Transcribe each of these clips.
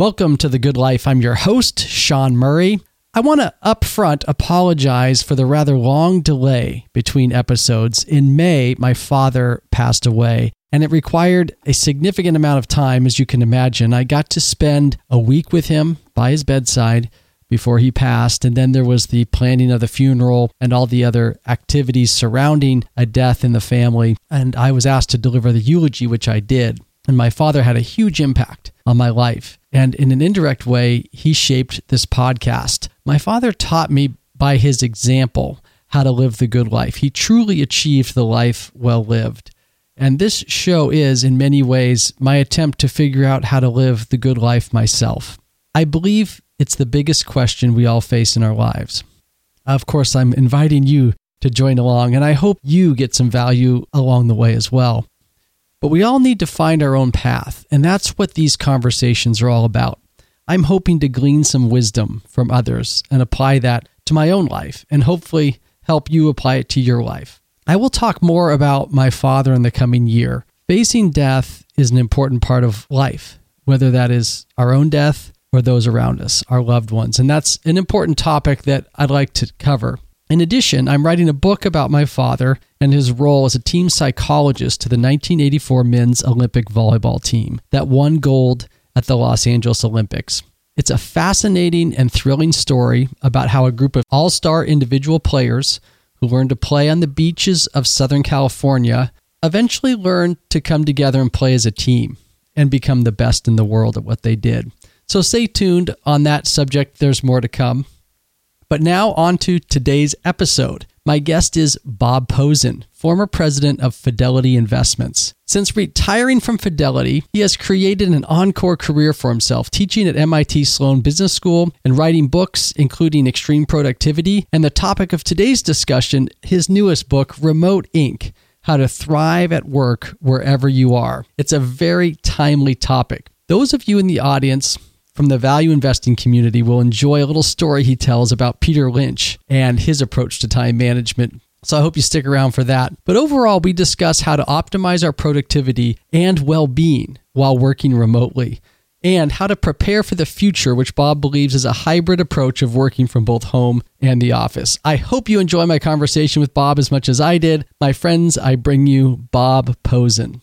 Welcome to The Good Life. I'm your host, Sean Murray. I want to upfront apologize for the rather long delay between episodes. In May, my father passed away, and it required a significant amount of time, as you can imagine. I got to spend a week with him by his bedside before he passed, and then there was the planning of the funeral and all the other activities surrounding a death in the family. And I was asked to deliver the eulogy, which I did. And my father had a huge impact on my life. And in an indirect way, he shaped this podcast. My father taught me by his example how to live the good life. He truly achieved the life well lived. And this show is, in many ways, my attempt to figure out how to live the good life myself. I believe it's the biggest question we all face in our lives. Of course, I'm inviting you to join along, and I hope you get some value along the way as well. But we all need to find our own path, and that's what these conversations are all about. I'm hoping to glean some wisdom from others and apply that to my own life, and hopefully help you apply it to your life. I will talk more about my father in the coming year. Facing death is an important part of life, whether that is our own death or those around us, our loved ones. And that's an important topic that I'd like to cover. In addition, I'm writing a book about my father and his role as a team psychologist to the 1984 men's Olympic volleyball team that won gold at the Los Angeles Olympics. It's a fascinating and thrilling story about how a group of all star individual players who learned to play on the beaches of Southern California eventually learned to come together and play as a team and become the best in the world at what they did. So stay tuned on that subject. There's more to come. But now, on to today's episode. My guest is Bob Pozen, former president of Fidelity Investments. Since retiring from Fidelity, he has created an encore career for himself, teaching at MIT Sloan Business School and writing books, including Extreme Productivity and the topic of today's discussion, his newest book, Remote Inc. How to Thrive at Work Wherever You Are. It's a very timely topic. Those of you in the audience from the value investing community will enjoy a little story he tells about Peter Lynch and his approach to time management. So I hope you stick around for that. But overall, we discuss how to optimize our productivity and well being while working remotely, and how to prepare for the future, which Bob believes is a hybrid approach of working from both home and the office. I hope you enjoy my conversation with Bob as much as I did. My friends, I bring you Bob Pozen.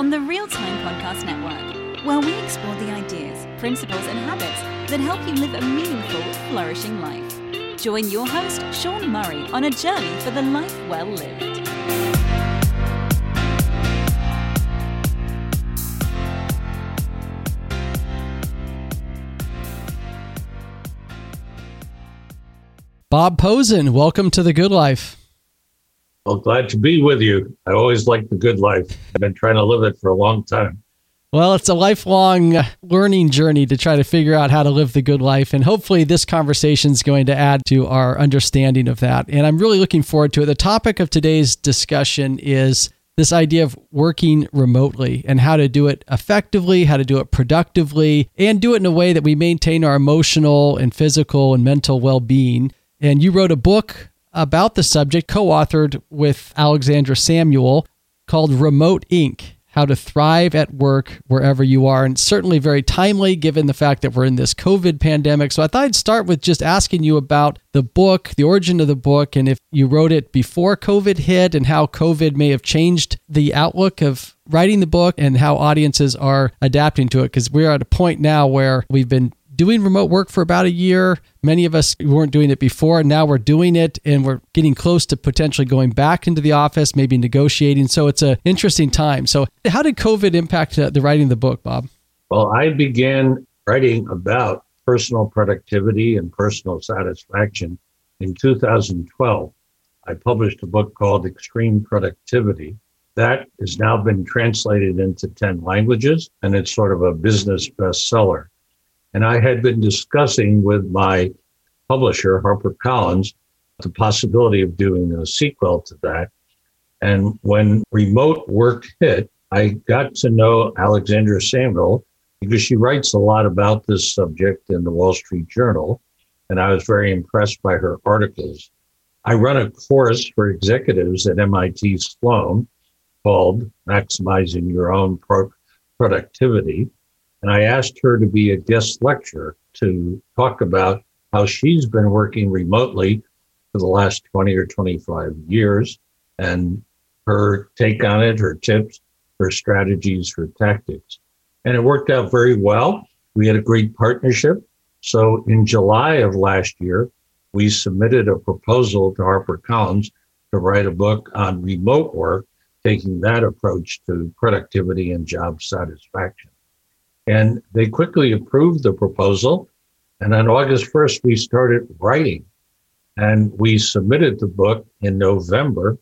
On the Real Time Podcast Network, where we explore the ideas, principles, and habits that help you live a meaningful, flourishing life. Join your host, Sean Murray, on a journey for the life well lived. Bob Pozen, welcome to The Good Life. Well, glad to be with you. I always like the good life. I've been trying to live it for a long time. Well, it's a lifelong learning journey to try to figure out how to live the good life. And hopefully, this conversation is going to add to our understanding of that. And I'm really looking forward to it. The topic of today's discussion is this idea of working remotely and how to do it effectively, how to do it productively, and do it in a way that we maintain our emotional and physical and mental well being. And you wrote a book about the subject, co authored with Alexandra Samuel, called Remote Inc. How to Thrive at Work Wherever You Are. And certainly very timely given the fact that we're in this COVID pandemic. So I thought I'd start with just asking you about the book, the origin of the book, and if you wrote it before COVID hit and how COVID may have changed the outlook of writing the book and how audiences are adapting to it. Because we're at a point now where we've been doing remote work for about a year. Many of us weren't doing it before, now we're doing it, and we're getting close to potentially going back into the office, maybe negotiating. So it's an interesting time. So, how did COVID impact uh, the writing of the book, Bob? Well, I began writing about personal productivity and personal satisfaction in 2012. I published a book called Extreme Productivity. That has now been translated into 10 languages, and it's sort of a business bestseller. And I had been discussing with my publisher, HarperCollins, the possibility of doing a sequel to that. And when remote work hit, I got to know Alexandra Samuel because she writes a lot about this subject in the Wall Street Journal. And I was very impressed by her articles. I run a course for executives at MIT Sloan, called Maximizing Your Own Pro- Productivity. And I asked her to be a guest lecturer to talk about how she's been working remotely for the last 20 or 25 years and her take on it, her tips, her strategies, her tactics. And it worked out very well. We had a great partnership. So in July of last year, we submitted a proposal to HarperCollins to write a book on remote work, taking that approach to productivity and job satisfaction. And they quickly approved the proposal. And on August 1st, we started writing. And we submitted the book in November.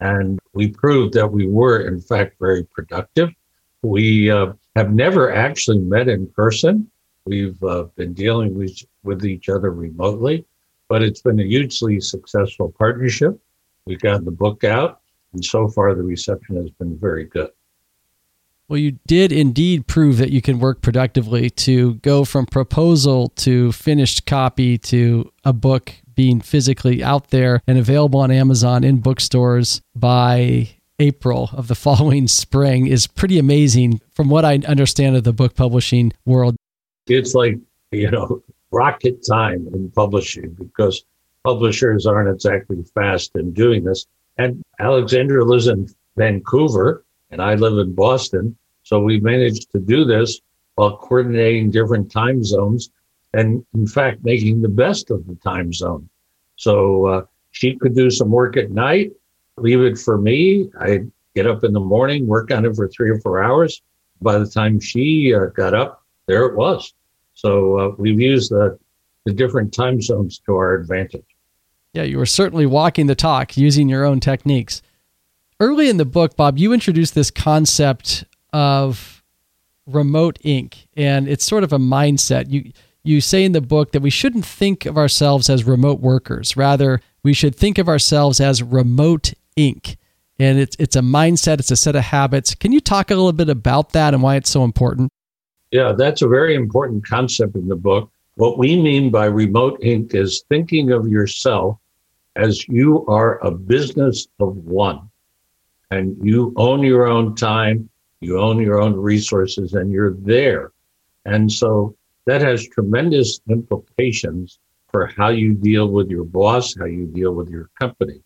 And we proved that we were, in fact, very productive. We uh, have never actually met in person. We've uh, been dealing with, with each other remotely, but it's been a hugely successful partnership. We've gotten the book out, and so far the reception has been very good. Well, you did indeed prove that you can work productively to go from proposal to finished copy to a book being physically out there and available on Amazon in bookstores by April of the following spring is pretty amazing from what I understand of the book publishing world. It's like, you know, rocket time in publishing because publishers aren't exactly fast in doing this. And Alexandra lives in Vancouver and I live in Boston. So we managed to do this while coordinating different time zones and, in fact, making the best of the time zone. So uh, she could do some work at night, leave it for me. I'd get up in the morning, work on it for three or four hours. By the time she uh, got up, there it was. So uh, we've used the, the different time zones to our advantage. Yeah, you were certainly walking the talk using your own techniques. Early in the book, Bob, you introduced this concept of Remote Inc, and it's sort of a mindset. You you say in the book that we shouldn't think of ourselves as remote workers. Rather, we should think of ourselves as Remote Inc. And it's it's a mindset, it's a set of habits. Can you talk a little bit about that and why it's so important? Yeah, that's a very important concept in the book. What we mean by Remote Inc is thinking of yourself as you are a business of one and you own your own time, you own your own resources, and you're there. And so that has tremendous implications for how you deal with your boss, how you deal with your company.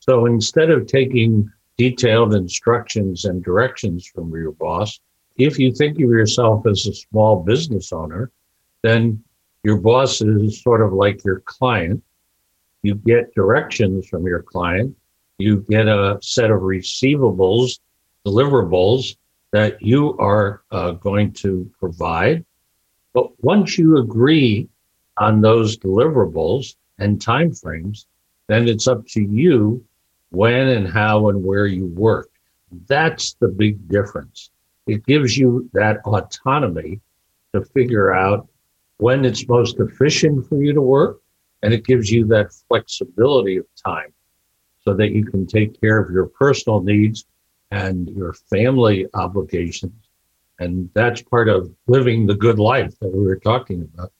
So instead of taking detailed instructions and directions from your boss, if you think of yourself as a small business owner, then your boss is sort of like your client. You get directions from your client you get a set of receivables, deliverables that you are uh, going to provide. But once you agree on those deliverables and timeframes, then it's up to you when and how and where you work. That's the big difference. It gives you that autonomy to figure out when it's most efficient for you to work, and it gives you that flexibility of time so that you can take care of your personal needs and your family obligations. And that's part of living the good life that we were talking about.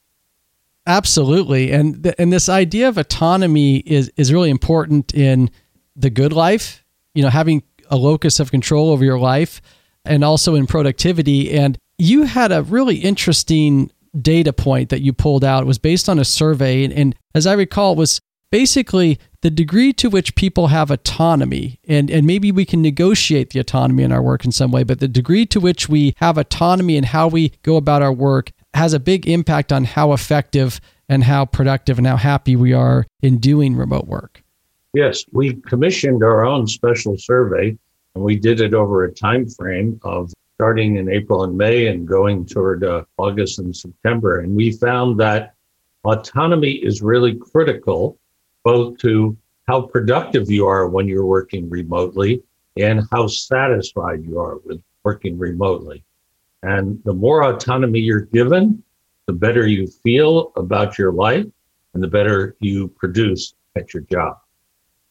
Absolutely. And th- and this idea of autonomy is is really important in the good life, you know, having a locus of control over your life and also in productivity and you had a really interesting data point that you pulled out. It was based on a survey and, and as I recall it was basically the degree to which people have autonomy, and, and maybe we can negotiate the autonomy in our work in some way, but the degree to which we have autonomy and how we go about our work has a big impact on how effective and how productive and how happy we are in doing remote work. Yes, we commissioned our own special survey and we did it over a time frame of starting in April and May and going toward uh, August and September. And we found that autonomy is really critical both to how productive you are when you're working remotely and how satisfied you are with working remotely. And the more autonomy you're given, the better you feel about your life and the better you produce at your job.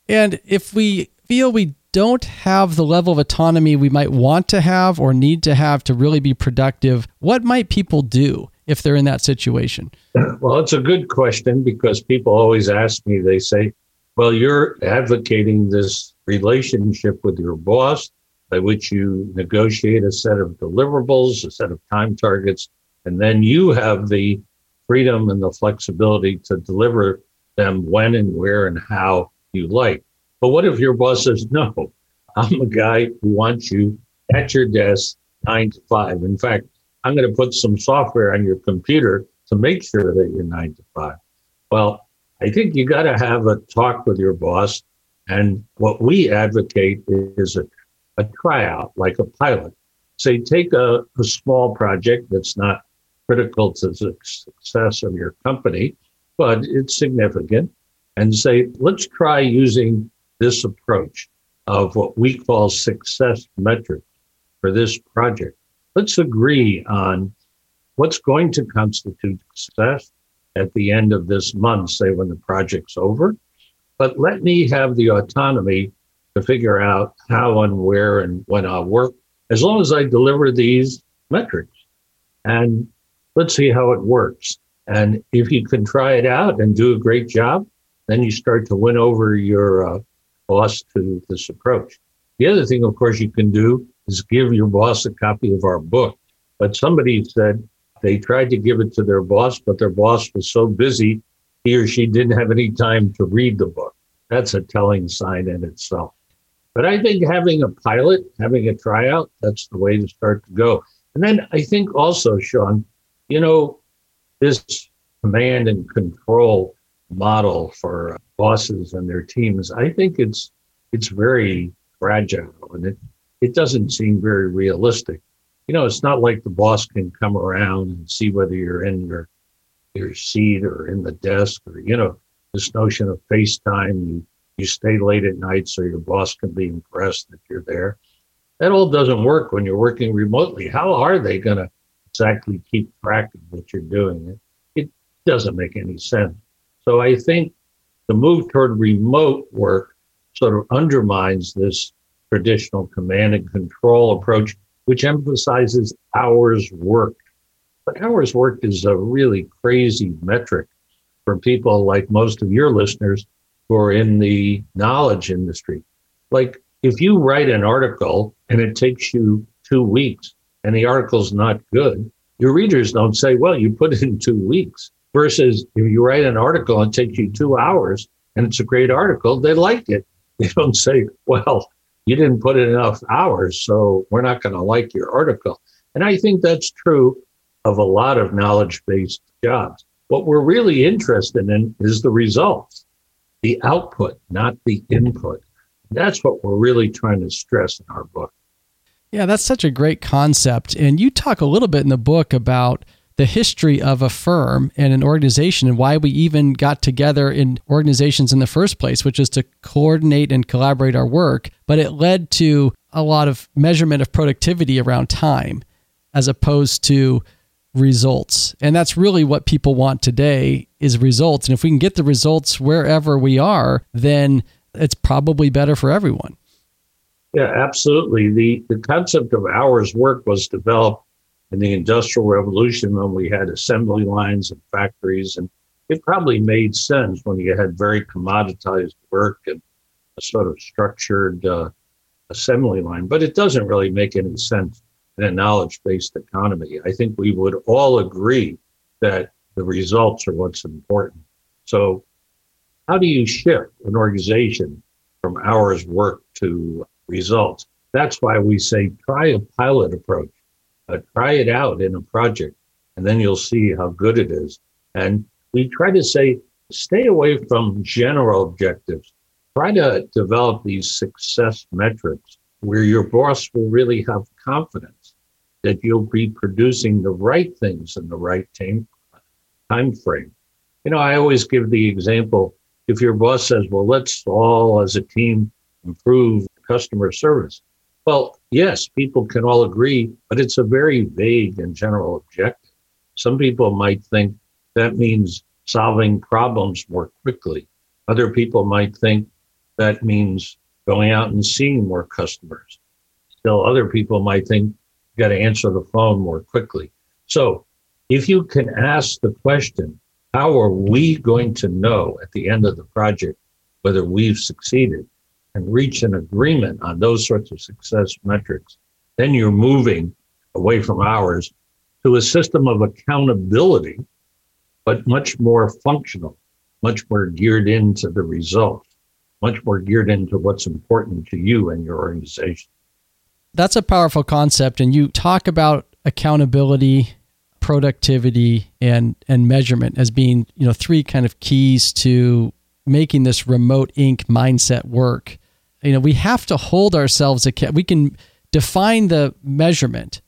And if we feel we don't have the level of autonomy we might want to have or need to have to really be productive, what might people do? If they're in that situation? Well, it's a good question because people always ask me, they say, well, you're advocating this relationship with your boss by which you negotiate a set of deliverables, a set of time targets, and then you have the freedom and the flexibility to deliver them when and where and how you like. But what if your boss says, no, I'm a guy who wants you at your desk nine to five. In fact, I'm going to put some software on your computer to make sure that you're nine to five. Well, I think you got to have a talk with your boss. And what we advocate is a, a tryout, like a pilot. Say, take a, a small project that's not critical to the success of your company, but it's significant, and say, let's try using this approach of what we call success metrics for this project. Let's agree on what's going to constitute success at the end of this month, say when the project's over. But let me have the autonomy to figure out how and where and when I'll work, as long as I deliver these metrics. And let's see how it works. And if you can try it out and do a great job, then you start to win over your uh, boss to this approach. The other thing, of course, you can do is give your boss a copy of our book. But somebody said they tried to give it to their boss, but their boss was so busy, he or she didn't have any time to read the book. That's a telling sign in itself. But I think having a pilot, having a tryout, that's the way to start to go. And then I think also, Sean, you know, this command and control model for bosses and their teams, I think it's it's very fragile and it, it doesn't seem very realistic. You know, it's not like the boss can come around and see whether you're in your your seat or in the desk or, you know, this notion of FaceTime, you you stay late at night so your boss can be impressed that you're there. That all doesn't work when you're working remotely. How are they going to exactly keep track of what you're doing? It, it doesn't make any sense. So I think the move toward remote work sort of undermines this traditional command and control approach, which emphasizes hours worked. But hours worked is a really crazy metric for people like most of your listeners who are in the knowledge industry. Like if you write an article and it takes you two weeks and the article's not good, your readers don't say, well, you put in two weeks. Versus if you write an article and it takes you two hours and it's a great article, they like it. They don't say, well, you didn't put in enough hours, so we're not going to like your article. And I think that's true of a lot of knowledge based jobs. What we're really interested in is the results, the output, not the input. That's what we're really trying to stress in our book. Yeah, that's such a great concept. And you talk a little bit in the book about the history of a firm and an organization and why we even got together in organizations in the first place, which is to coordinate and collaborate our work. But it led to a lot of measurement of productivity around time as opposed to results. And that's really what people want today is results. And if we can get the results wherever we are, then it's probably better for everyone. Yeah, absolutely. The the concept of hours work was developed in the Industrial Revolution when we had assembly lines and factories. And it probably made sense when you had very commoditized work and a sort of structured uh, assembly line. But it doesn't really make any sense in a knowledge based economy. I think we would all agree that the results are what's important. So, how do you shift an organization from hours work to results? That's why we say try a pilot approach uh, try it out in a project and then you'll see how good it is. And we try to say, stay away from general objectives. Try to develop these success metrics where your boss will really have confidence that you'll be producing the right things in the right time, time frame. You know, I always give the example if your boss says, well, let's all as a team improve customer service. Well, yes, people can all agree, but it's a very vague and general objective. Some people might think that means solving problems more quickly. Other people might think that means going out and seeing more customers. Still, other people might think you got to answer the phone more quickly. So, if you can ask the question, how are we going to know at the end of the project whether we've succeeded? And reach an agreement on those sorts of success metrics, then you're moving away from hours to a system of accountability, but much more functional, much more geared into the results, much more geared into what's important to you and your organization. That's a powerful concept. And you talk about accountability, productivity, and, and measurement as being, you know, three kind of keys to making this Remote Inc mindset work. You know, we have to hold ourselves accountable. We can define the measurement,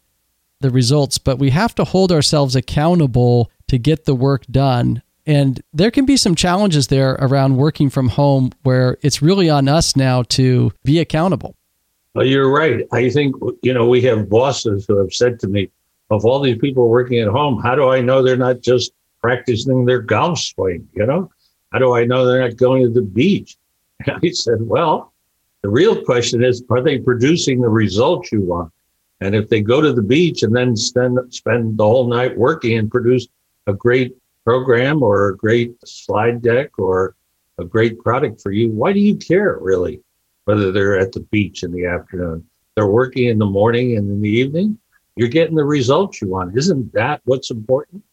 the results, but we have to hold ourselves accountable to get the work done. And there can be some challenges there around working from home where it's really on us now to be accountable. Well, you're right. I think, you know, we have bosses who have said to me, of all these people working at home, how do I know they're not just practicing their golf swing? You know, how do I know they're not going to the beach? And I said, well, the real question is, are they producing the results you want? And if they go to the beach and then spend, spend the whole night working and produce a great program or a great slide deck or a great product for you, why do you care really whether they're at the beach in the afternoon? They're working in the morning and in the evening. You're getting the results you want. Isn't that what's important?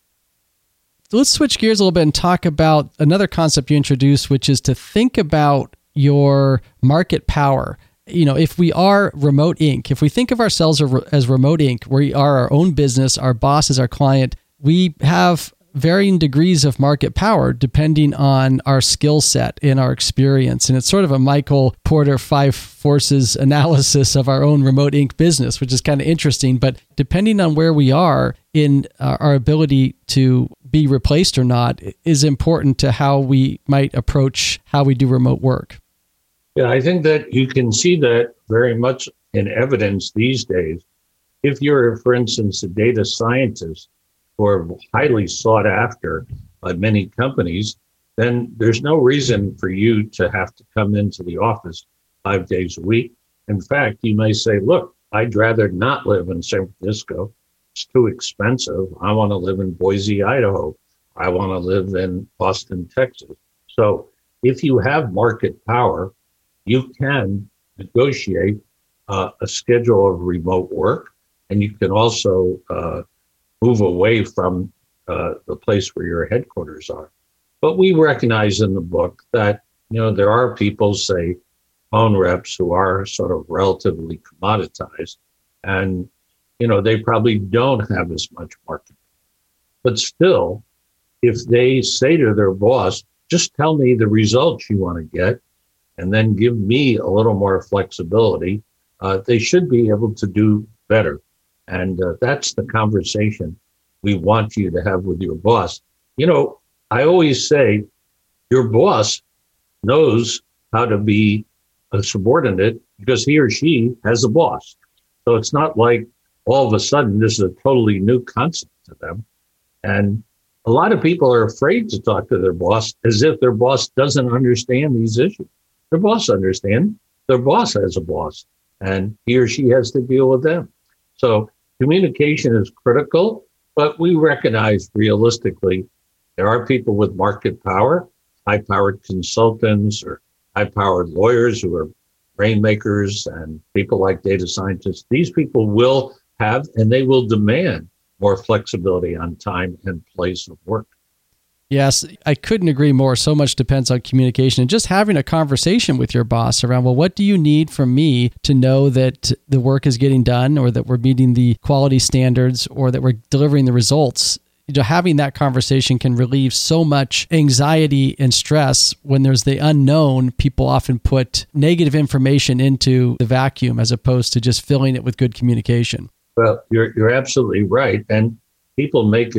Let's switch gears a little bit and talk about another concept you introduced, which is to think about your market power. You know, if we are Remote Inc., if we think of ourselves as Remote Inc., we are our own business, our boss is our client, we have varying degrees of market power depending on our skill set and our experience. And it's sort of a Michael Porter five forces analysis of our own Remote Inc. business, which is kind of interesting. But depending on where we are in uh, our ability to be replaced or not is important to how we might approach how we do remote work. Yeah, I think that you can see that very much in evidence these days. If you're, for instance, a data scientist are highly sought after by many companies, then there's no reason for you to have to come into the office five days a week. In fact, you may say, look, I'd rather not live in San Francisco. It's too expensive. I want to live in Boise, Idaho. I want to live in Austin, Texas. So if you have market power, you can negotiate uh, a schedule of remote work, and you can also uh, move away from uh, the place where your headquarters are. But we recognize in the book that you know there are people, say, phone reps, who are sort of relatively commoditized, and you know they probably don't have as much market. But still, if they say to their boss, "Just tell me the results you want to get," and then give me a little more flexibility, uh, they should be able to do better. And uh, that's the conversation we want you to have with your boss. You know, I always say your boss knows how to be a subordinate because he or she has a boss. So it's not like all of a sudden this is a totally new concept to them. And a lot of people are afraid to talk to their boss as if their boss doesn't understand these issues. Their boss understands. Their boss has a boss, and he or she has to deal with them. So communication is critical, but we recognize realistically there are people with market power, high-powered consultants or high-powered lawyers who are rainmakers and people like data scientists. These people will have and they will demand more flexibility on time and place of work. Yes, I couldn't agree more. So much depends on communication and just having a conversation with your boss around, well, what do you need from me to know that the work is getting done or that we're meeting the quality standards or that we're delivering the results? You know, having that conversation can relieve so much anxiety and stress when there's the unknown. People often put negative information into the vacuum as opposed to just filling it with good communication. Well, you're, you're absolutely right. And people make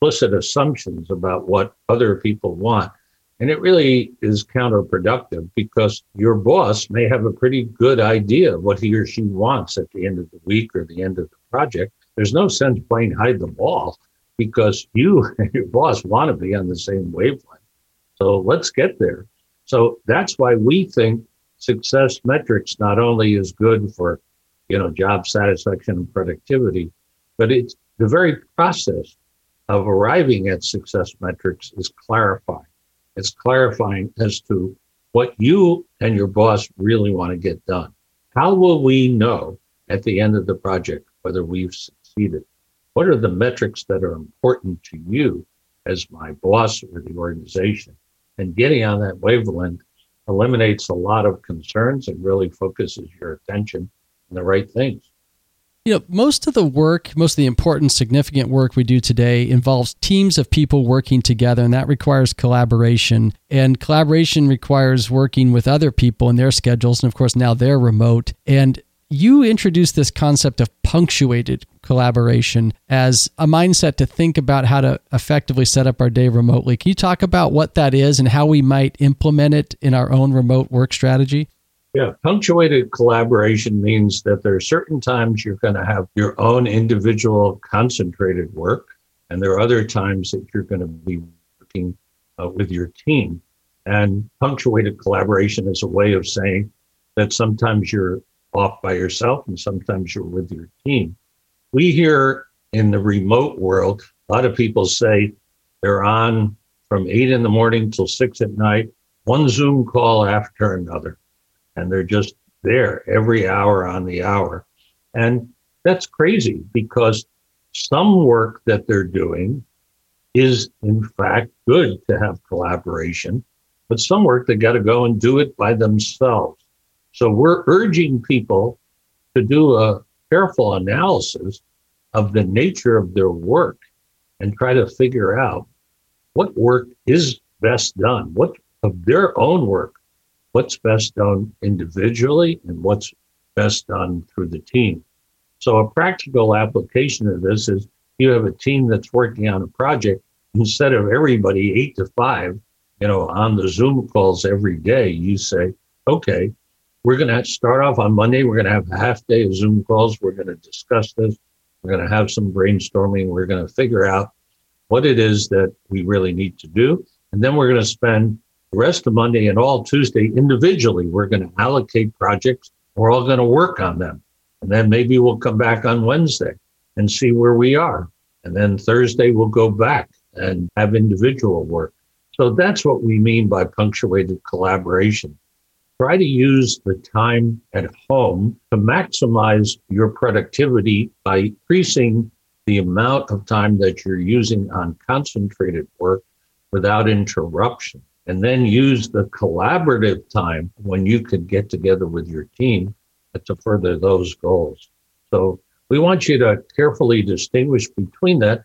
implicit assumptions about what other people want. And it really is counterproductive because your boss may have a pretty good idea of what he or she wants at the end of the week or the end of the project. There's no sense playing hide the ball because you and your boss want to be on the same wavelength. So let's get there. So that's why we think success metrics not only is good for, you know, job satisfaction and productivity, but it's the very process of arriving at success metrics is clarifying. It's clarifying as to what you and your boss really want to get done. How will we know at the end of the project whether we've succeeded? What are the metrics that are important to you as my boss or the organization? And getting on that wavelength eliminates a lot of concerns and really focuses your attention on the right things. You know, most of the work, most of the important, significant work we do today involves teams of people working together, and that requires collaboration. And collaboration requires working with other people and their schedules. And of course, now they're remote. And you introduced this concept of punctuated collaboration as a mindset to think about how to effectively set up our day remotely. Can you talk about what that is and how we might implement it in our own remote work strategy? Yeah, punctuated collaboration means that there are certain times you're going to have your own individual concentrated work, and there are other times that you're going to be working uh, with your team. And punctuated collaboration is a way of saying that sometimes you're off by yourself and sometimes you're with your team. We hear in the remote world, a lot of people say they're on from eight in the morning till six at night, one Zoom call after another and they're just there every hour on the hour. And that's crazy because some work that they're doing is in fact good to have collaboration, but some work they got to go and do it by themselves. So we're urging people to do a careful analysis of the nature of their work and try to figure out what work is best done, what of their own work what's best done individually and what's best done through the team. So a practical application of this is you have a team that's working on a project instead of everybody eight to five, you know, on the Zoom calls every day, you say, okay, we're going to start off on Monday. We're going to have a half day of Zoom calls. We're going to discuss this. We're going to have some brainstorming. We're going to figure out what it is that we really need to do. And then we're going to spend the rest of Monday and all Tuesday, individually, we're going to allocate projects. We're all going to work on them. And then maybe we'll come back on Wednesday and see where we are. And then Thursday, we'll go back and have individual work. So that's what we mean by punctuated collaboration. Try to use the time at home to maximize your productivity by increasing the amount of time that you're using on concentrated work without interruption and then use the collaborative time when you could get together with your team to further those goals. So we want you to carefully distinguish between that.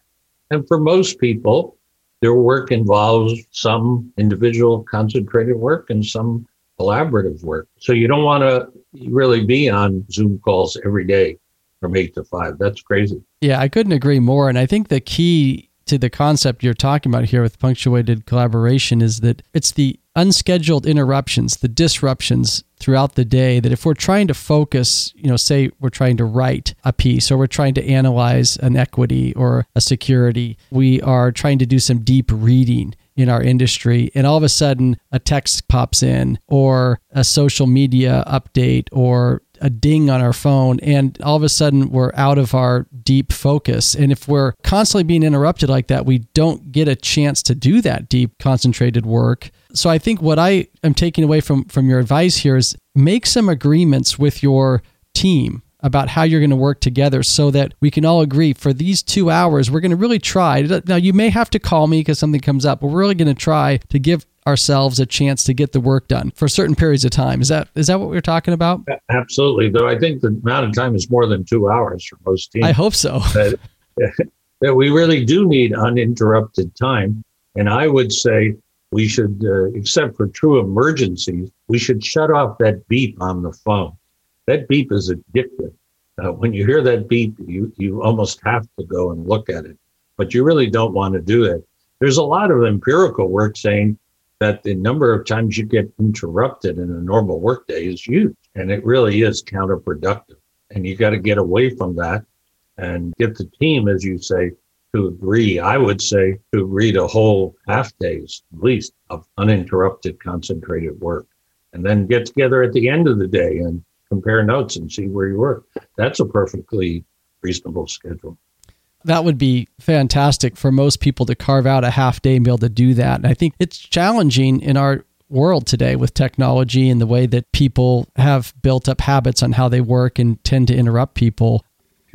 And for most people, their work involves some individual concentrated work and some collaborative work. So you don't want to really be on Zoom calls every day from eight to five. That's crazy. Yeah, I couldn't agree more. And I think the key to the concept you're talking about here with punctuated collaboration is that it's the unscheduled interruptions, the disruptions throughout the day that if we're trying to focus, you know, say we're trying to write a piece or we're trying to analyze an equity or a security, we are trying to do some deep reading in our industry and all of a sudden a text pops in or a social media update or a ding on our phone and all of a sudden we're out of our deep focus. And if we're constantly being interrupted like that, we don't get a chance to do that deep concentrated work. So I think what I am taking away from from your advice here is make some agreements with your team about how you're going to work together so that we can all agree for these two hours, we're going to really try. Now, you may have to call me because something comes up, but we're really going to try to give ourselves a chance to get the work done for certain periods of time. Is that is that what we're talking about? Absolutely. Though I think the amount of time is more than two hours for most teams. I hope so. that, that we really do need uninterrupted time, and I would say we should, uh, except for true emergencies, we should shut off that beep on the phone. That beep is addictive. Uh, when you hear that beep, you you almost have to go and look at it, but you really don't want to do it. There's a lot of empirical work saying that the number of times you get interrupted in a normal workday is huge. And it really is counterproductive. And you got to get away from that and get the team, as you say, to agree. I would say to agree to whole half days, at least, of uninterrupted, concentrated work. And then get together at the end of the day and compare notes and see where you were. That's a perfectly reasonable schedule that would be fantastic for most people to carve out a half day able to do that. And I think it's challenging in our world today with technology and the way that people have built up habits on how they work and tend to interrupt people.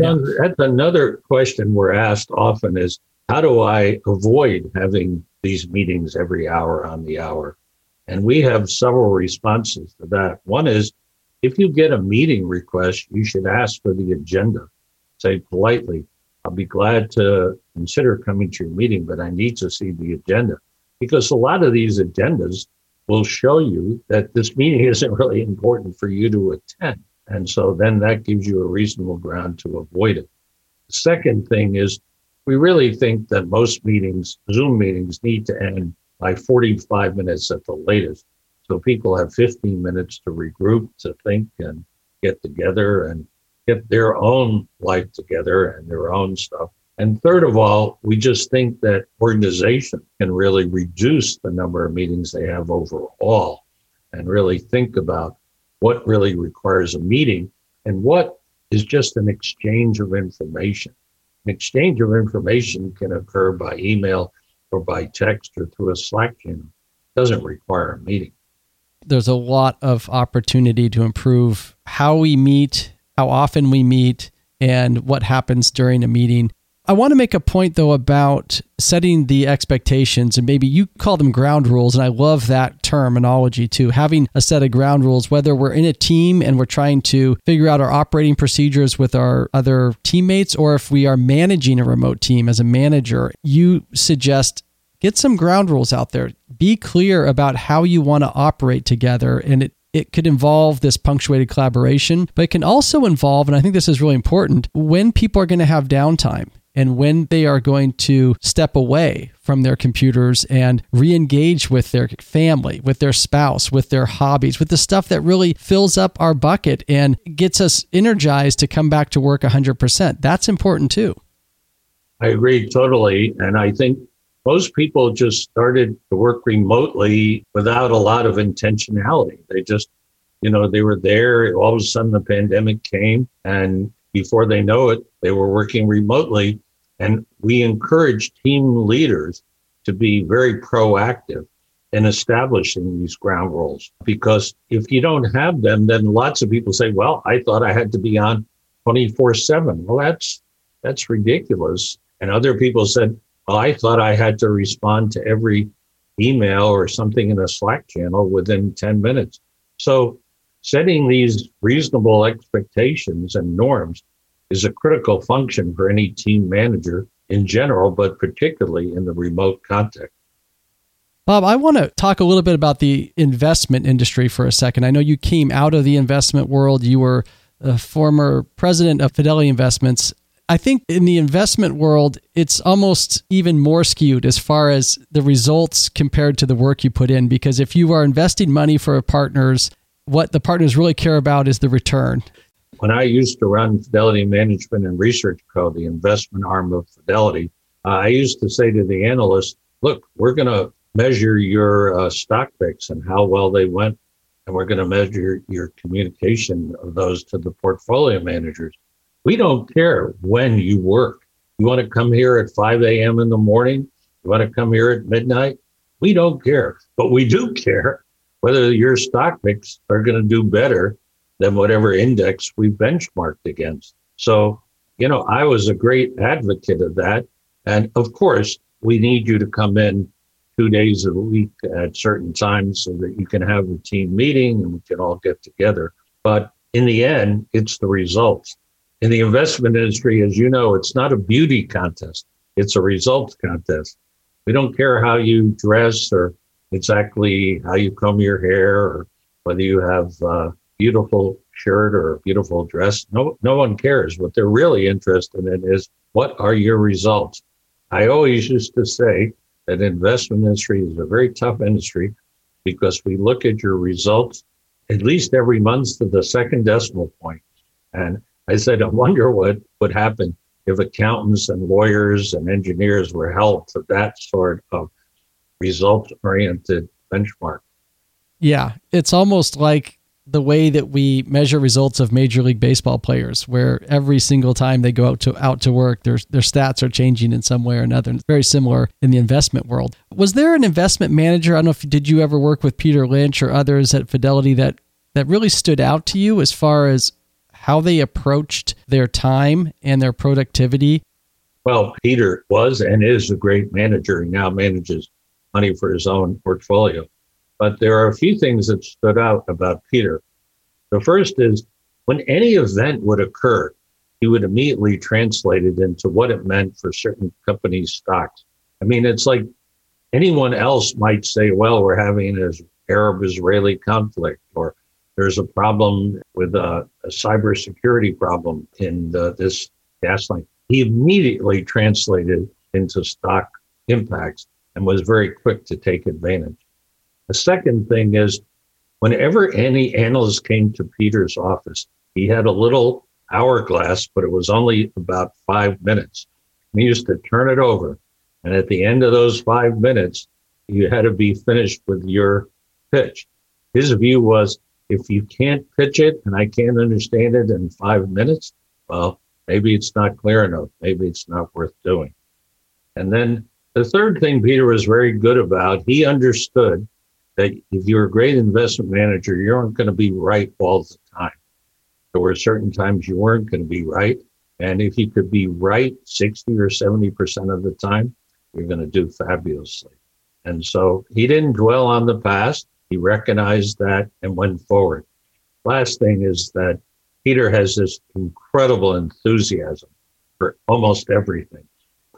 John, that's another question we're asked often is how do I avoid having these meetings every hour on the hour? And we have several responses to that. One is if you get a meeting request, you should ask for the agenda. Say politely, I'll be glad to consider coming to your meeting, but I need to see the agenda because a lot of these agendas will show you that this meeting isn't really important for you to attend. And so then that gives you a reasonable ground to avoid it. The second thing is we really think that most meetings, Zoom meetings, need to end by 45 minutes at the latest. So people have 15 minutes to regroup, to think, and get together and get their own life together and their own stuff. And third of all, we just think that organization can really reduce the number of meetings they have overall and really think about what really requires a meeting and what is just an exchange of information. An exchange of information can occur by email or by text or through a Slack channel. It doesn't require a meeting. There's a lot of opportunity to improve how we meet how often we meet, and what happens during a meeting. I want to make a point though about setting the expectations and maybe you call them ground rules and I love that terminology too having a set of ground rules whether we're in a team and we're trying to figure out our operating procedures with our other teammates or if we are managing a remote team as a manager you suggest get some ground rules out there be clear about how you want to operate together and it it could involve this punctuated collaboration, but it can also involve, and I think this is really important, when people are going to have downtime and when they are going to step away from their computers and re engage with their family, with their spouse, with their hobbies, with the stuff that really fills up our bucket and gets us energized to come back to work 100%. That's important too. I agree totally. And I think most people just started to work remotely without a lot of intentionality. They just, you know, they were there. All of a sudden, the pandemic came, and before they know it, they were working remotely. And we encourage team leaders to be very proactive in establishing these ground rules. Because if you don't have them, then lots of people say, well, I thought I had to be on 24 7. Well, that's that's ridiculous. And other people said, well, I thought I had to respond to every email or something in a Slack channel within 10 minutes. So setting these reasonable expectations and norms is a critical function for any team manager in general, but particularly in the remote context. Bob, I want to talk a little bit about the investment industry for a second. I know you came out of the investment world. You were a former president of Fidelity Investments. I think in the investment world, it's almost even more skewed as far as the results compared to the work you put in. Because if you are investing money for partners, what the partners really care about is the return. When I used to run Fidelity Management and Research Co., the investment arm of Fidelity, uh, I used to say to the analysts, look, we're going to measure your uh, stock picks and how well they went. And we're going to measure your communication of those to the portfolio managers. We don't care when you work. You want to come here at 5 a.m. in the morning? You want to come here at midnight? We don't care. But we do care whether your stock picks are going to do better than whatever index we benchmarked against. So, you know, I was a great advocate of that. And of course, we need you to come in two days a week at certain times so that you can have a team meeting and we can all get together. But in the end, it's the results in the investment industry, as you know, it's not a beauty contest, it's a results contest. We don't care how you dress or exactly how you comb your hair or whether you have a beautiful shirt or a beautiful dress. No, no one cares. What they're really interested in is what are your results? I always used to say that investment industry is a very tough industry because we look at your results at least every month to the second decimal point. And I said, I wonder what would happen if accountants and lawyers and engineers were held to that sort of result oriented benchmark. Yeah, it's almost like the way that we measure results of Major League Baseball players, where every single time they go out to out to work, their their stats are changing in some way or another. It's very similar in the investment world. Was there an investment manager? I don't know if did you ever work with Peter Lynch or others at Fidelity that that really stood out to you as far as how they approached their time and their productivity? Well, Peter was and is a great manager. He now manages money for his own portfolio. But there are a few things that stood out about Peter. The first is when any event would occur, he would immediately translate it into what it meant for certain companies' stocks. I mean, it's like anyone else might say, well, we're having an Arab Israeli conflict, or there's a problem with a, a cybersecurity problem in the, this gas line. He immediately translated into stock impacts and was very quick to take advantage. The second thing is whenever any analyst came to Peter's office, he had a little hourglass, but it was only about five minutes. He used to turn it over. And at the end of those five minutes, you had to be finished with your pitch. His view was if you can't pitch it and I can't understand it in five minutes, well, maybe it's not clear enough. Maybe it's not worth doing. And then the third thing Peter was very good about, he understood that if you're a great investment manager, you aren't going to be right all the time. There were certain times you weren't going to be right. And if you could be right 60 or 70% of the time, you're going to do fabulously. And so he didn't dwell on the past. He recognized that and went forward. Last thing is that Peter has this incredible enthusiasm for almost everything.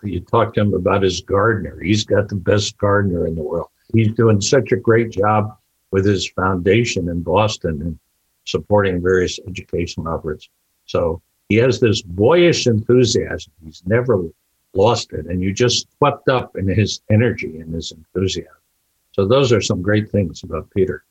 You talk to him about his gardener. He's got the best gardener in the world he's doing such a great job with his foundation in Boston and supporting various education efforts. So he has this boyish enthusiasm. He's never lost it. And you just swept up in his energy and his enthusiasm. So those are some great things about Peter.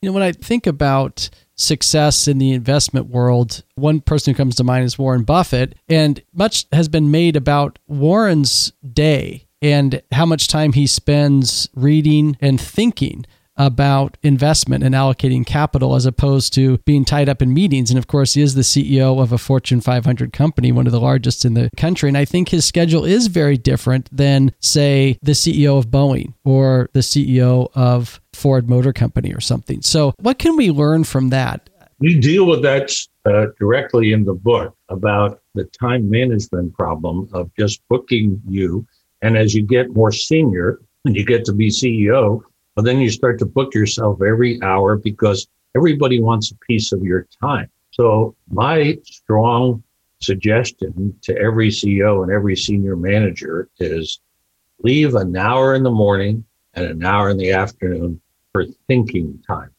You know, when I think about success in the investment world, one person who comes to mind is Warren Buffett. And much has been made about Warren's day and how much time he spends reading and thinking about investment and allocating capital as opposed to being tied up in meetings. And of course, he is the CEO of a Fortune 500 company, one of the largest in the country. And I think his schedule is very different than, say, the CEO of Boeing or the CEO of Ford Motor Company or something. So, what can we learn from that? We deal with that uh, directly in the book about the time management problem of just booking you and as you get more senior and you get to be CEO, well, then you start to book yourself every hour because everybody wants a piece of your time. So my strong suggestion to every CEO and every senior manager is leave an hour in the morning and an hour in the afternoon for thinking time.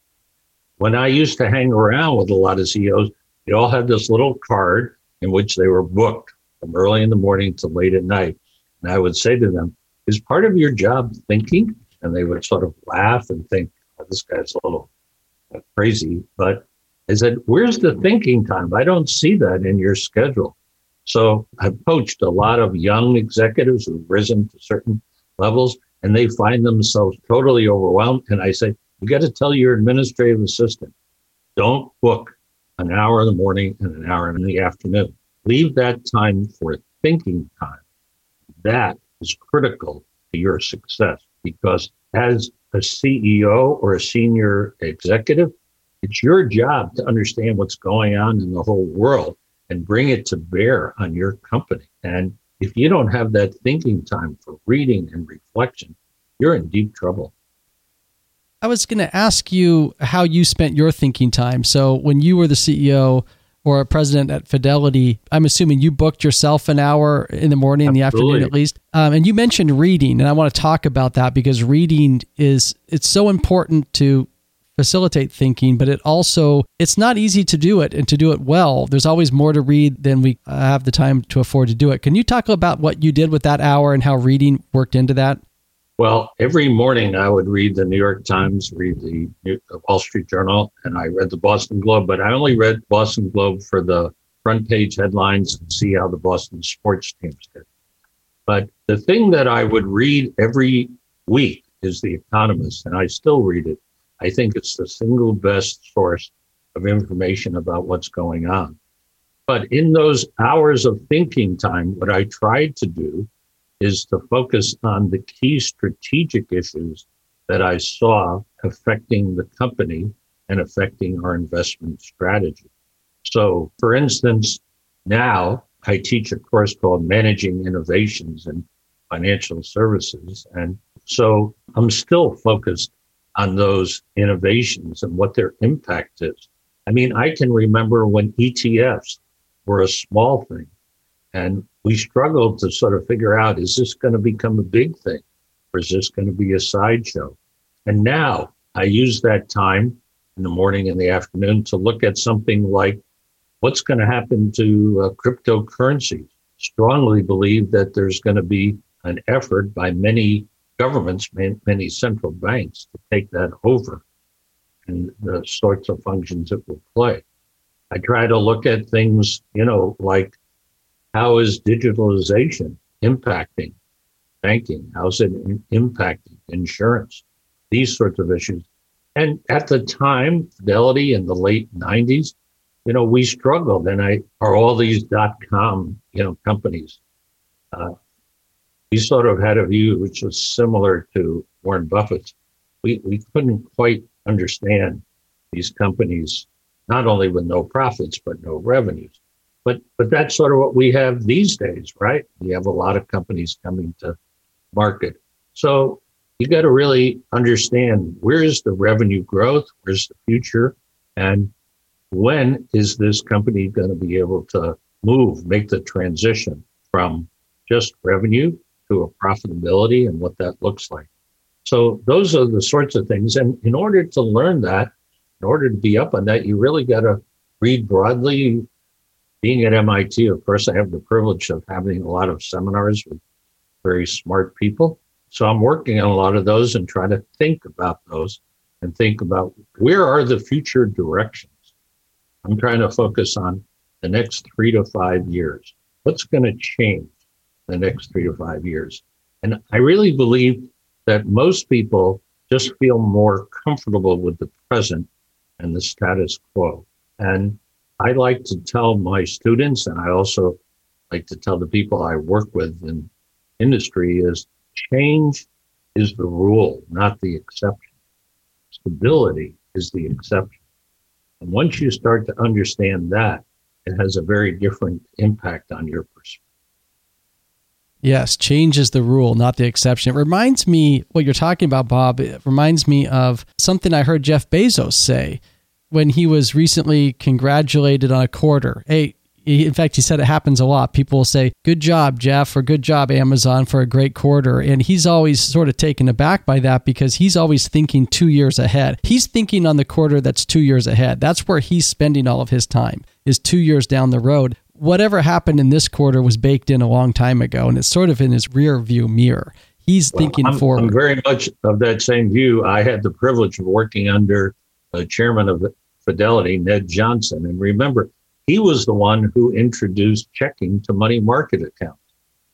When I used to hang around with a lot of CEOs, they all had this little card in which they were booked from early in the morning to late at night. And I would say to them, is part of your job thinking? And they would sort of laugh and think, oh, this guy's a little uh, crazy. But I said, where's the thinking time? I don't see that in your schedule. So I've coached a lot of young executives who've risen to certain levels and they find themselves totally overwhelmed. And I say, you got to tell your administrative assistant, don't book an hour in the morning and an hour in the afternoon. Leave that time for thinking time that is critical to your success because as a CEO or a senior executive, it's your job to understand what's going on in the whole world and bring it to bear on your company. And if you don't have that thinking time for reading and reflection, you're in deep trouble. I was going to ask you how you spent your thinking time. So, when you were the CEO, or a president at Fidelity, I'm assuming you booked yourself an hour in the morning, in the afternoon at least. Um, and you mentioned reading, and I want to talk about that because reading is it's so important to facilitate thinking, but it also it's not easy to do it and to do it well. There's always more to read than we have the time to afford to do it. Can you talk about what you did with that hour and how reading worked into that? Well, every morning I would read the New York Times, read the Wall Street Journal, and I read the Boston Globe, but I only read Boston Globe for the front page headlines and see how the Boston sports teams did. But the thing that I would read every week is The Economist, and I still read it. I think it's the single best source of information about what's going on. But in those hours of thinking time, what I tried to do is to focus on the key strategic issues that I saw affecting the company and affecting our investment strategy. So, for instance, now I teach a course called Managing Innovations in Financial Services. And so I'm still focused on those innovations and what their impact is. I mean, I can remember when ETFs were a small thing and we struggled to sort of figure out is this going to become a big thing or is this going to be a sideshow? And now I use that time in the morning and the afternoon to look at something like what's going to happen to uh, cryptocurrencies. Strongly believe that there's going to be an effort by many governments, many central banks to take that over and the sorts of functions it will play. I try to look at things, you know, like how is digitalization impacting banking? How's it in- impacting insurance? These sorts of issues. And at the time, Fidelity in the late 90s, you know, we struggled. And I are all these dot com, you know, companies. Uh, we sort of had a view which was similar to Warren Buffett's. We we couldn't quite understand these companies, not only with no profits but no revenues. But but that's sort of what we have these days, right? We have a lot of companies coming to market. So you got to really understand where's the revenue growth, where's the future, and when is this company going to be able to move, make the transition from just revenue to a profitability and what that looks like. So those are the sorts of things. And in order to learn that, in order to be up on that, you really got to read broadly. Being at MIT, of course, I have the privilege of having a lot of seminars with very smart people. So I'm working on a lot of those and trying to think about those and think about where are the future directions. I'm trying to focus on the next three to five years. What's going to change the next three to five years? And I really believe that most people just feel more comfortable with the present and the status quo. And I like to tell my students, and I also like to tell the people I work with in industry, is change is the rule, not the exception. Stability is the exception. And once you start to understand that, it has a very different impact on your perspective. Yes, change is the rule, not the exception. It reminds me what you're talking about, Bob. It reminds me of something I heard Jeff Bezos say when he was recently congratulated on a quarter. Hey, in fact, he said it happens a lot. People will say, Good job, Jeff, or good job, Amazon, for a great quarter. And he's always sort of taken aback by that because he's always thinking two years ahead. He's thinking on the quarter that's two years ahead. That's where he's spending all of his time, is two years down the road. Whatever happened in this quarter was baked in a long time ago, and it's sort of in his rear view mirror. He's well, thinking I'm, forward. I'm very much of that same view. I had the privilege of working under the chairman of Fidelity, Ned Johnson. And remember, he was the one who introduced checking to money market accounts.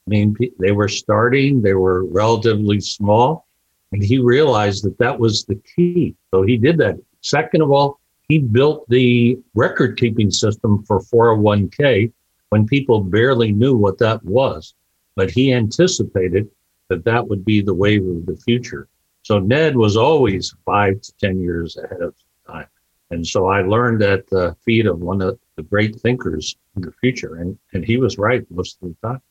I mean, they were starting, they were relatively small, and he realized that that was the key. So he did that. Second of all, he built the record keeping system for 401k when people barely knew what that was. But he anticipated that that would be the wave of the future. So Ned was always five to 10 years ahead of time. And so I learned at the feet of one of the great thinkers in the future. And, and he was right most of the time.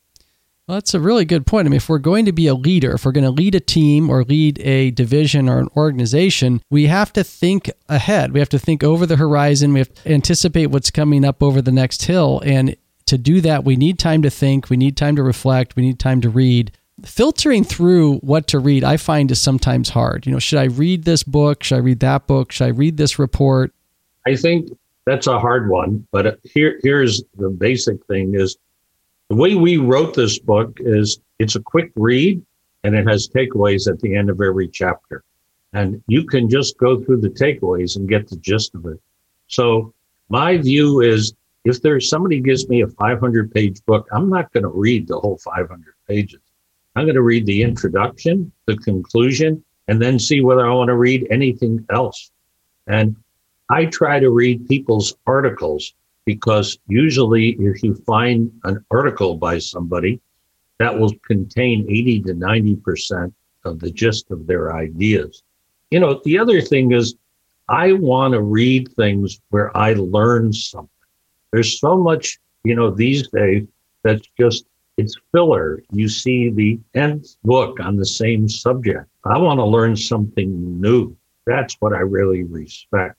Well, that's a really good point. I mean, if we're going to be a leader, if we're going to lead a team or lead a division or an organization, we have to think ahead. We have to think over the horizon. We have to anticipate what's coming up over the next hill. And to do that, we need time to think, we need time to reflect, we need time to read. Filtering through what to read, I find is sometimes hard. You know, should I read this book? Should I read that book? Should I read this report? I think that's a hard one. But here, here's the basic thing: is the way we wrote this book is it's a quick read and it has takeaways at the end of every chapter, and you can just go through the takeaways and get the gist of it. So my view is if there's somebody gives me a 500 page book, I'm not going to read the whole 500 pages. I'm going to read the introduction, the conclusion, and then see whether I want to read anything else. And I try to read people's articles because usually if you find an article by somebody that will contain 80 to 90% of the gist of their ideas. You know, the other thing is I want to read things where I learn something. There's so much, you know, these days that's just it's filler. You see the nth book on the same subject. I want to learn something new. That's what I really respect.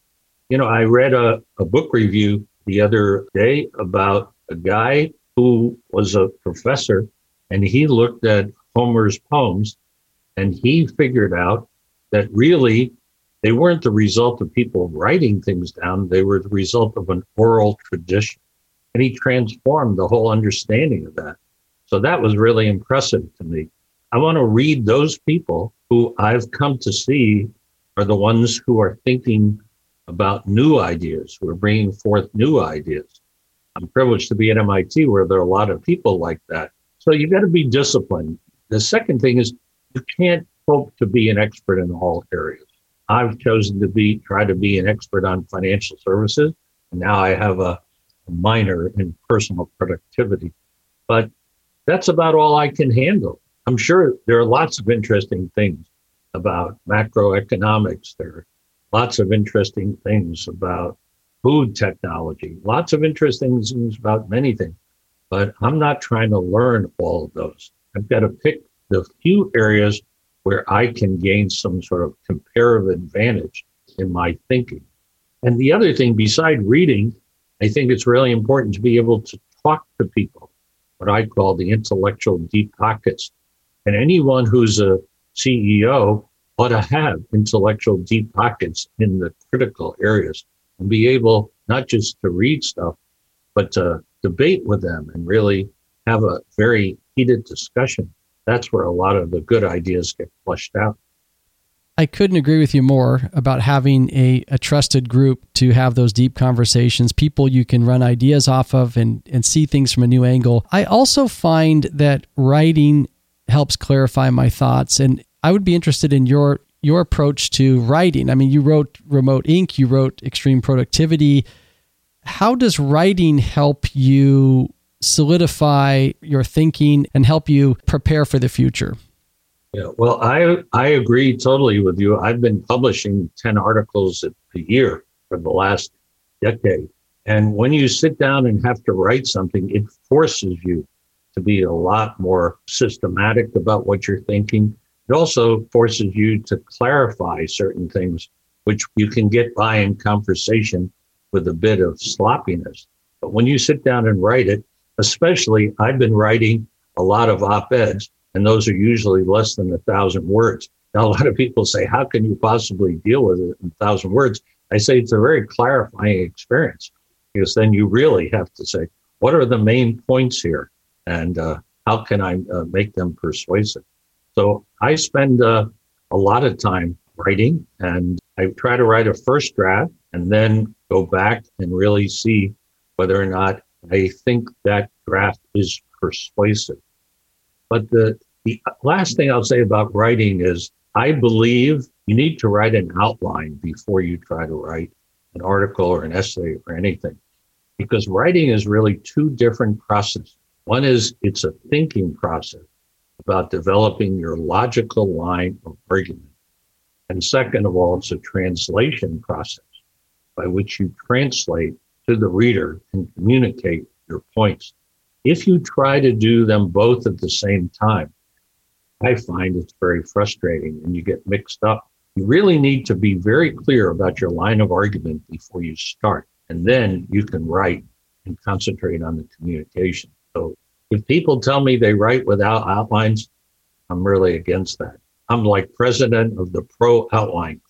You know, I read a, a book review the other day about a guy who was a professor and he looked at Homer's poems and he figured out that really they weren't the result of people writing things down, they were the result of an oral tradition. And he transformed the whole understanding of that. So that was really impressive to me. I want to read those people who I've come to see are the ones who are thinking about new ideas, who are bringing forth new ideas. I'm privileged to be at MIT where there are a lot of people like that. So you've got to be disciplined. The second thing is you can't hope to be an expert in all areas. I've chosen to be try to be an expert on financial services. And now I have a, a minor in personal productivity. But that's about all I can handle. I'm sure there are lots of interesting things about macroeconomics. There are lots of interesting things about food technology, lots of interesting things about many things. But I'm not trying to learn all of those. I've got to pick the few areas where I can gain some sort of comparative advantage in my thinking. And the other thing, beside reading, I think it's really important to be able to talk to people, what I call the intellectual deep pockets. And anyone who's a CEO ought to have intellectual deep pockets in the critical areas and be able not just to read stuff, but to debate with them and really have a very heated discussion that's where a lot of the good ideas get flushed out. I couldn't agree with you more about having a, a trusted group to have those deep conversations, people you can run ideas off of and, and see things from a new angle. I also find that writing helps clarify my thoughts. And I would be interested in your your approach to writing. I mean, you wrote Remote Inc., you wrote Extreme Productivity. How does writing help you solidify your thinking and help you prepare for the future? Yeah, well, I I agree totally with you. I've been publishing 10 articles a year for the last decade. And when you sit down and have to write something, it forces you to be a lot more systematic about what you're thinking. It also forces you to clarify certain things, which you can get by in conversation with a bit of sloppiness. But when you sit down and write it, especially I've been writing a lot of op-eds and those are usually less than a thousand words. Now, a lot of people say, how can you possibly deal with it in a thousand words? I say it's a very clarifying experience because then you really have to say, what are the main points here? And uh, how can I uh, make them persuasive? So I spend uh, a lot of time writing and I try to write a first draft and then go back and really see whether or not I think that draft is persuasive. But the, the last thing I'll say about writing is I believe you need to write an outline before you try to write an article or an essay or anything. Because writing is really two different processes. One is it's a thinking process about developing your logical line of argument. And second of all, it's a translation process by which you translate to the reader and communicate your points. If you try to do them both at the same time, I find it's very frustrating and you get mixed up. You really need to be very clear about your line of argument before you start. And then you can write and concentrate on the communication. So if people tell me they write without outlines, I'm really against that. I'm like president of the pro outline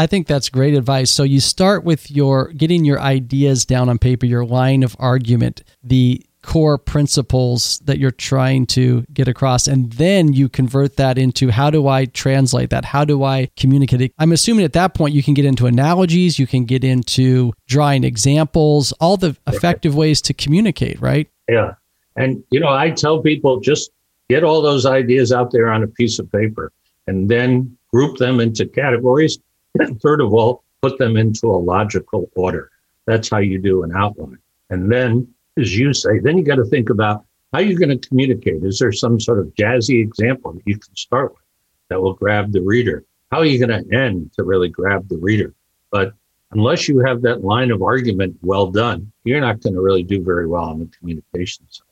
I think that's great advice. So you start with your getting your ideas down on paper, your line of argument, the core principles that you're trying to get across and then you convert that into how do I translate that? How do I communicate it? I'm assuming at that point you can get into analogies, you can get into drawing examples, all the effective ways to communicate, right? Yeah. And you know, I tell people just get all those ideas out there on a piece of paper and then group them into categories. And third of all, put them into a logical order. That's how you do an outline. And then, as you say, then you got to think about how you're going to communicate. Is there some sort of jazzy example that you can start with that will grab the reader? How are you going to end to really grab the reader? But unless you have that line of argument well done, you're not going to really do very well on the communication side.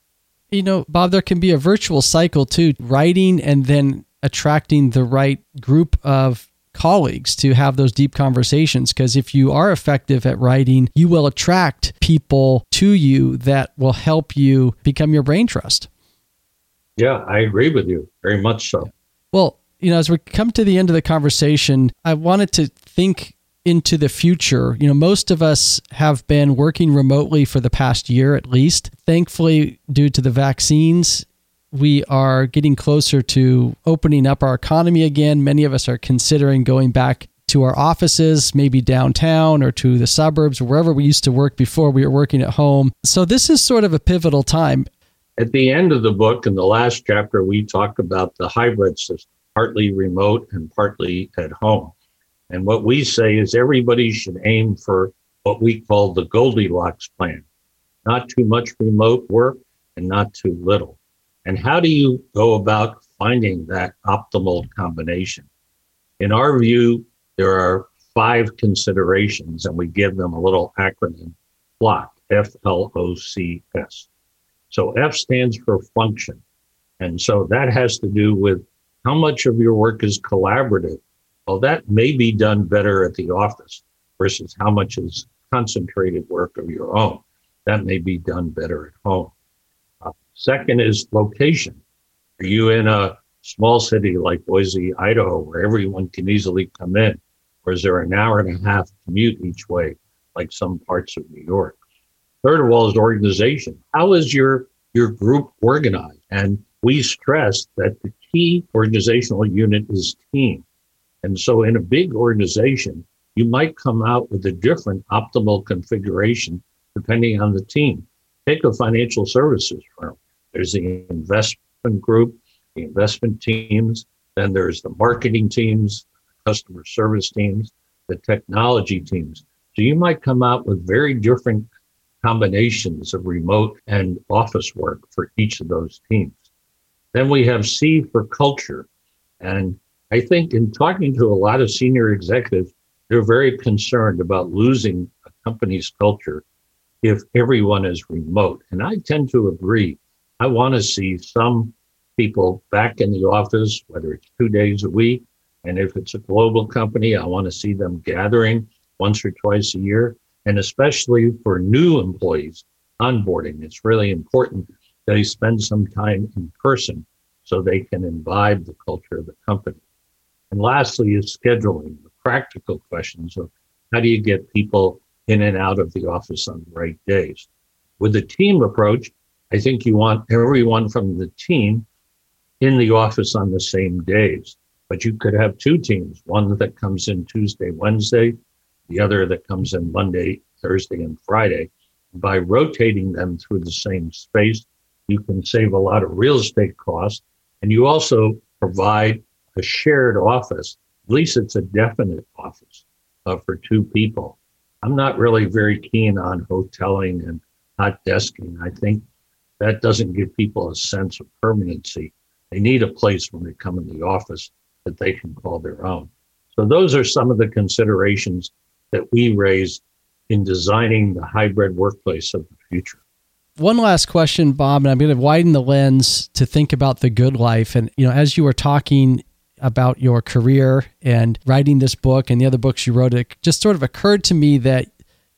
You know, Bob, there can be a virtual cycle too, writing and then attracting the right group of colleagues to have those deep conversations. Because if you are effective at writing, you will attract people to you that will help you become your brain trust. Yeah, I agree with you very much so. Well, you know, as we come to the end of the conversation, I wanted to think into the future. You know, most of us have been working remotely for the past year at least. Thankfully, due to the vaccines, we are getting closer to opening up our economy again. Many of us are considering going back to our offices, maybe downtown or to the suburbs wherever we used to work before we were working at home. So, this is sort of a pivotal time. At the end of the book, in the last chapter, we talk about the hybrid system, partly remote and partly at home. And what we say is everybody should aim for what we call the Goldilocks plan not too much remote work and not too little. And how do you go about finding that optimal combination? In our view, there are five considerations, and we give them a little acronym FLOC, F L O C S. So F stands for function. And so that has to do with how much of your work is collaborative. Well, that may be done better at the office versus how much is concentrated work of your own. That may be done better at home. Second is location. Are you in a small city like Boise, Idaho, where everyone can easily come in? Or is there an hour and a half commute each way, like some parts of New York? Third of all is organization. How is your, your group organized? And we stress that the key organizational unit is team. And so in a big organization, you might come out with a different optimal configuration depending on the team. Take a financial services firm. There's the investment group, the investment teams, then there's the marketing teams, customer service teams, the technology teams. So you might come out with very different combinations of remote and office work for each of those teams. Then we have C for culture. And I think in talking to a lot of senior executives, they're very concerned about losing a company's culture if everyone is remote. And I tend to agree. I want to see some people back in the office, whether it's two days a week. And if it's a global company, I want to see them gathering once or twice a year. And especially for new employees, onboarding, it's really important they spend some time in person so they can imbibe the culture of the company. And lastly is scheduling, the practical questions of how do you get people in and out of the office on the right days. With the team approach, I think you want everyone from the team in the office on the same days. But you could have two teams, one that comes in Tuesday, Wednesday, the other that comes in Monday, Thursday, and Friday. By rotating them through the same space, you can save a lot of real estate costs. And you also provide a shared office. At least it's a definite office uh, for two people. I'm not really very keen on hoteling and hot desking. I think that doesn't give people a sense of permanency. They need a place when they come in the office that they can call their own. So those are some of the considerations that we raised in designing the hybrid workplace of the future. One last question, Bob, and I'm going to widen the lens to think about the good life. And you know, as you were talking about your career and writing this book and the other books you wrote, it just sort of occurred to me that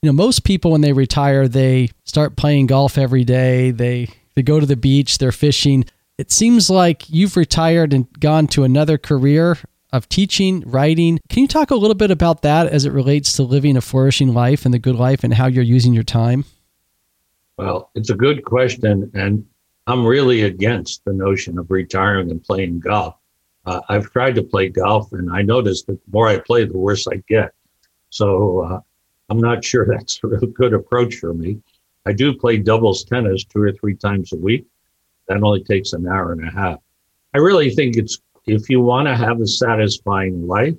you know most people when they retire they start playing golf every day. They they go to the beach they're fishing. It seems like you've retired and gone to another career of teaching writing. Can you talk a little bit about that as it relates to living a flourishing life and the good life and how you're using your time? Well it's a good question and i'm really against the notion of retiring and playing golf uh, i've tried to play golf and i notice that the more i play the worse i get so uh, I'm not sure that's a real good approach for me. I do play doubles tennis two or three times a week. That only takes an hour and a half. I really think it's if you want to have a satisfying life,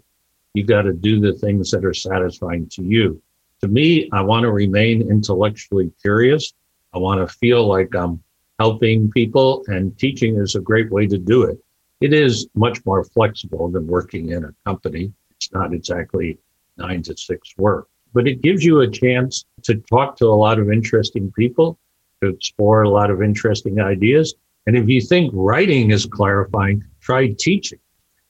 you got to do the things that are satisfying to you. To me, I want to remain intellectually curious. I want to feel like I'm helping people, and teaching is a great way to do it. It is much more flexible than working in a company. It's not exactly nine to six work, but it gives you a chance to talk to a lot of interesting people, to explore a lot of interesting ideas. And if you think writing is clarifying, try teaching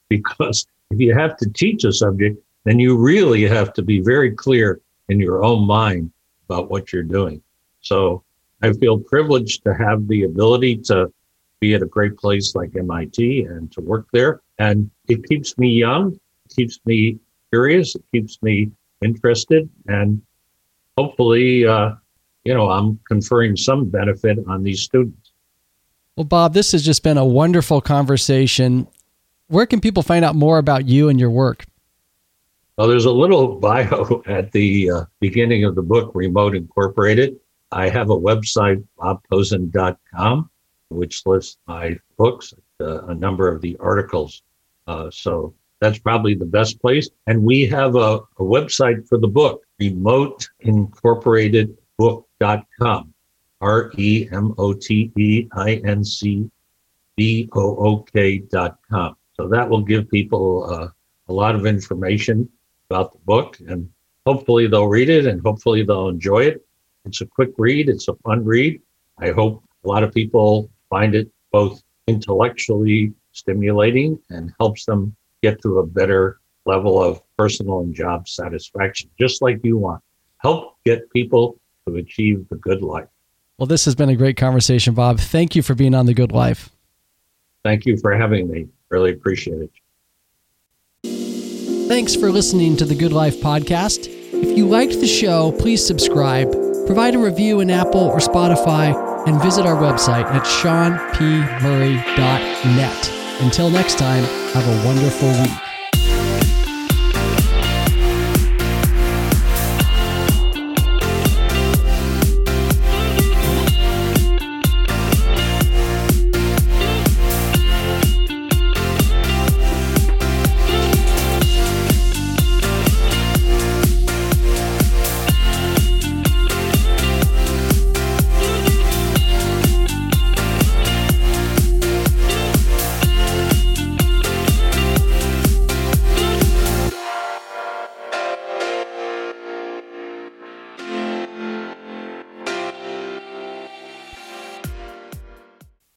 because if you have to teach a subject, then you really have to be very clear in your own mind about what you're doing. So I feel privileged to have the ability to be at a great place like MIT and to work there. And it keeps me young, keeps me curious, it keeps me interested, and hopefully, uh, you know, I'm conferring some benefit on these students. Well, Bob, this has just been a wonderful conversation. Where can people find out more about you and your work? Well, there's a little bio at the uh, beginning of the book, Remote Incorporated. I have a website, bobpozen.com, which lists my books, uh, a number of the articles. Uh, so that's probably the best place. And we have a, a website for the book, remoteincorporatedbook.com, R E M O T E I N C B O O K.com. So that will give people uh, a lot of information about the book and hopefully they'll read it and hopefully they'll enjoy it. It's a quick read, it's a fun read. I hope a lot of people find it both intellectually stimulating and helps them get to a better level of personal and job satisfaction, just like you want. Help get people to achieve the good life. Well, this has been a great conversation, Bob. Thank you for being on The Good Life. Thank you for having me. Really appreciate it. Thanks for listening to the Good Life podcast. If you liked the show, please subscribe, provide a review in Apple or Spotify, and visit our website at seanpmurray.net. Until next time, have a wonderful week.